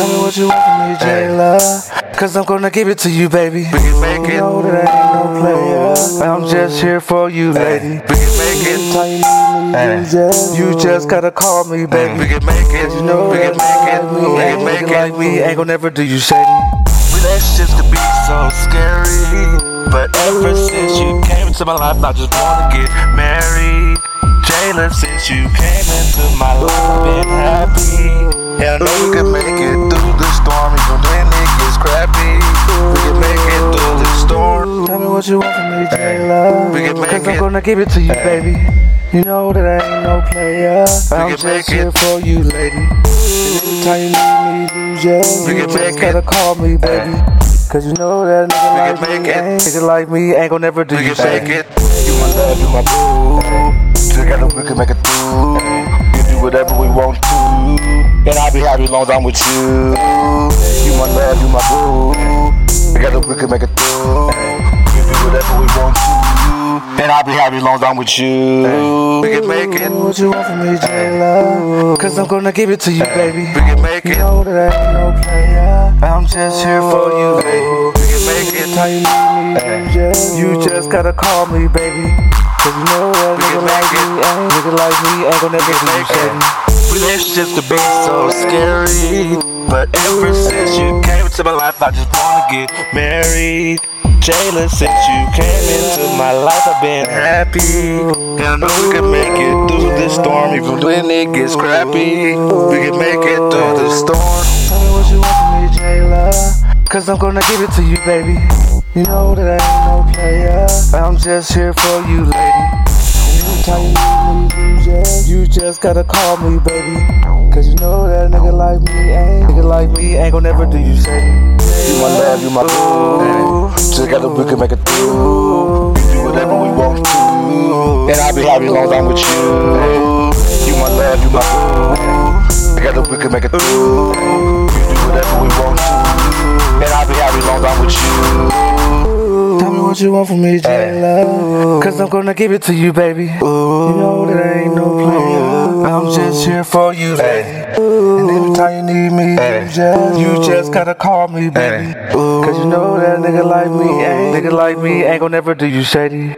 Tell me what you want from me, Jaila. Cause I'm gonna give it to you, baby. We can make You it. know that I ain't no player. I'm just here for you, lady. We can make it. You me, Hey. you just, you gotta call me, We baby. can make it. You know we that can make it. me, We ain't can make nigga like it. me, ain't gonna never do you shady. Relationships can be so scary. But ever since you came into my life, I just wanna get married. Jaila, since you came into my life, I've been happy. And I know we can make it me, Jaila. We can make Cause I'm gonna give it to you, baby. You know that I ain't no player. I'm just here for you, lady. And anytime you need me, you just, We you can just gotta call me, baby. Cause you know that nigga like me, ain't, nigga like me ain't gonna never do We you can it. You my love, you my boo. Together we can make it through. We do whatever we want to. And I'll be happy as long as I'm with you. You my love, you my boo. Together we can make it through. And I'll be happy as long as I'm with you. We can make it. what you want from me, Jaila. Cause I'm gonna give it to you, baby. We can make You know that I ain't no player. I'm just here for you, baby. We can make it. Anytime you need me, you just, you just gotta call me, baby. Cause you know that We nigga can like make me, ain't, nigga like me ain't gonna never do you make it. shady. Relationships can be so scary. But ever since you came into my life, I just wanna get married. Jaila, since you came into my life, I've been happy. And I know we can make it through this storm, even when it gets crappy. We can make it through the storm. Tell me what you want from me, Jaila. Cause I'm gonna give it to you, baby. You know that I ain't no player. I'm just here for you, lady. You need me, you just, gotta call me, baby. Cause you know that nigga like me ain't, nigga like me ain't gonna never do you shady. You my love, you my boo. Together we can make it through. We do whatever we want to. And I'll be happy as long as I'm with you. You my love, you my boo. Together we can make it through. What you want from me, Jaila. Cause I'm gonna give it to you, baby. You know that I ain't no player. I'm just here for you, lady. And every time you need me, you just, you just gotta call me, baby. Cause you know that nigga like me ain't, nigga like me ain't gonna never do you shady.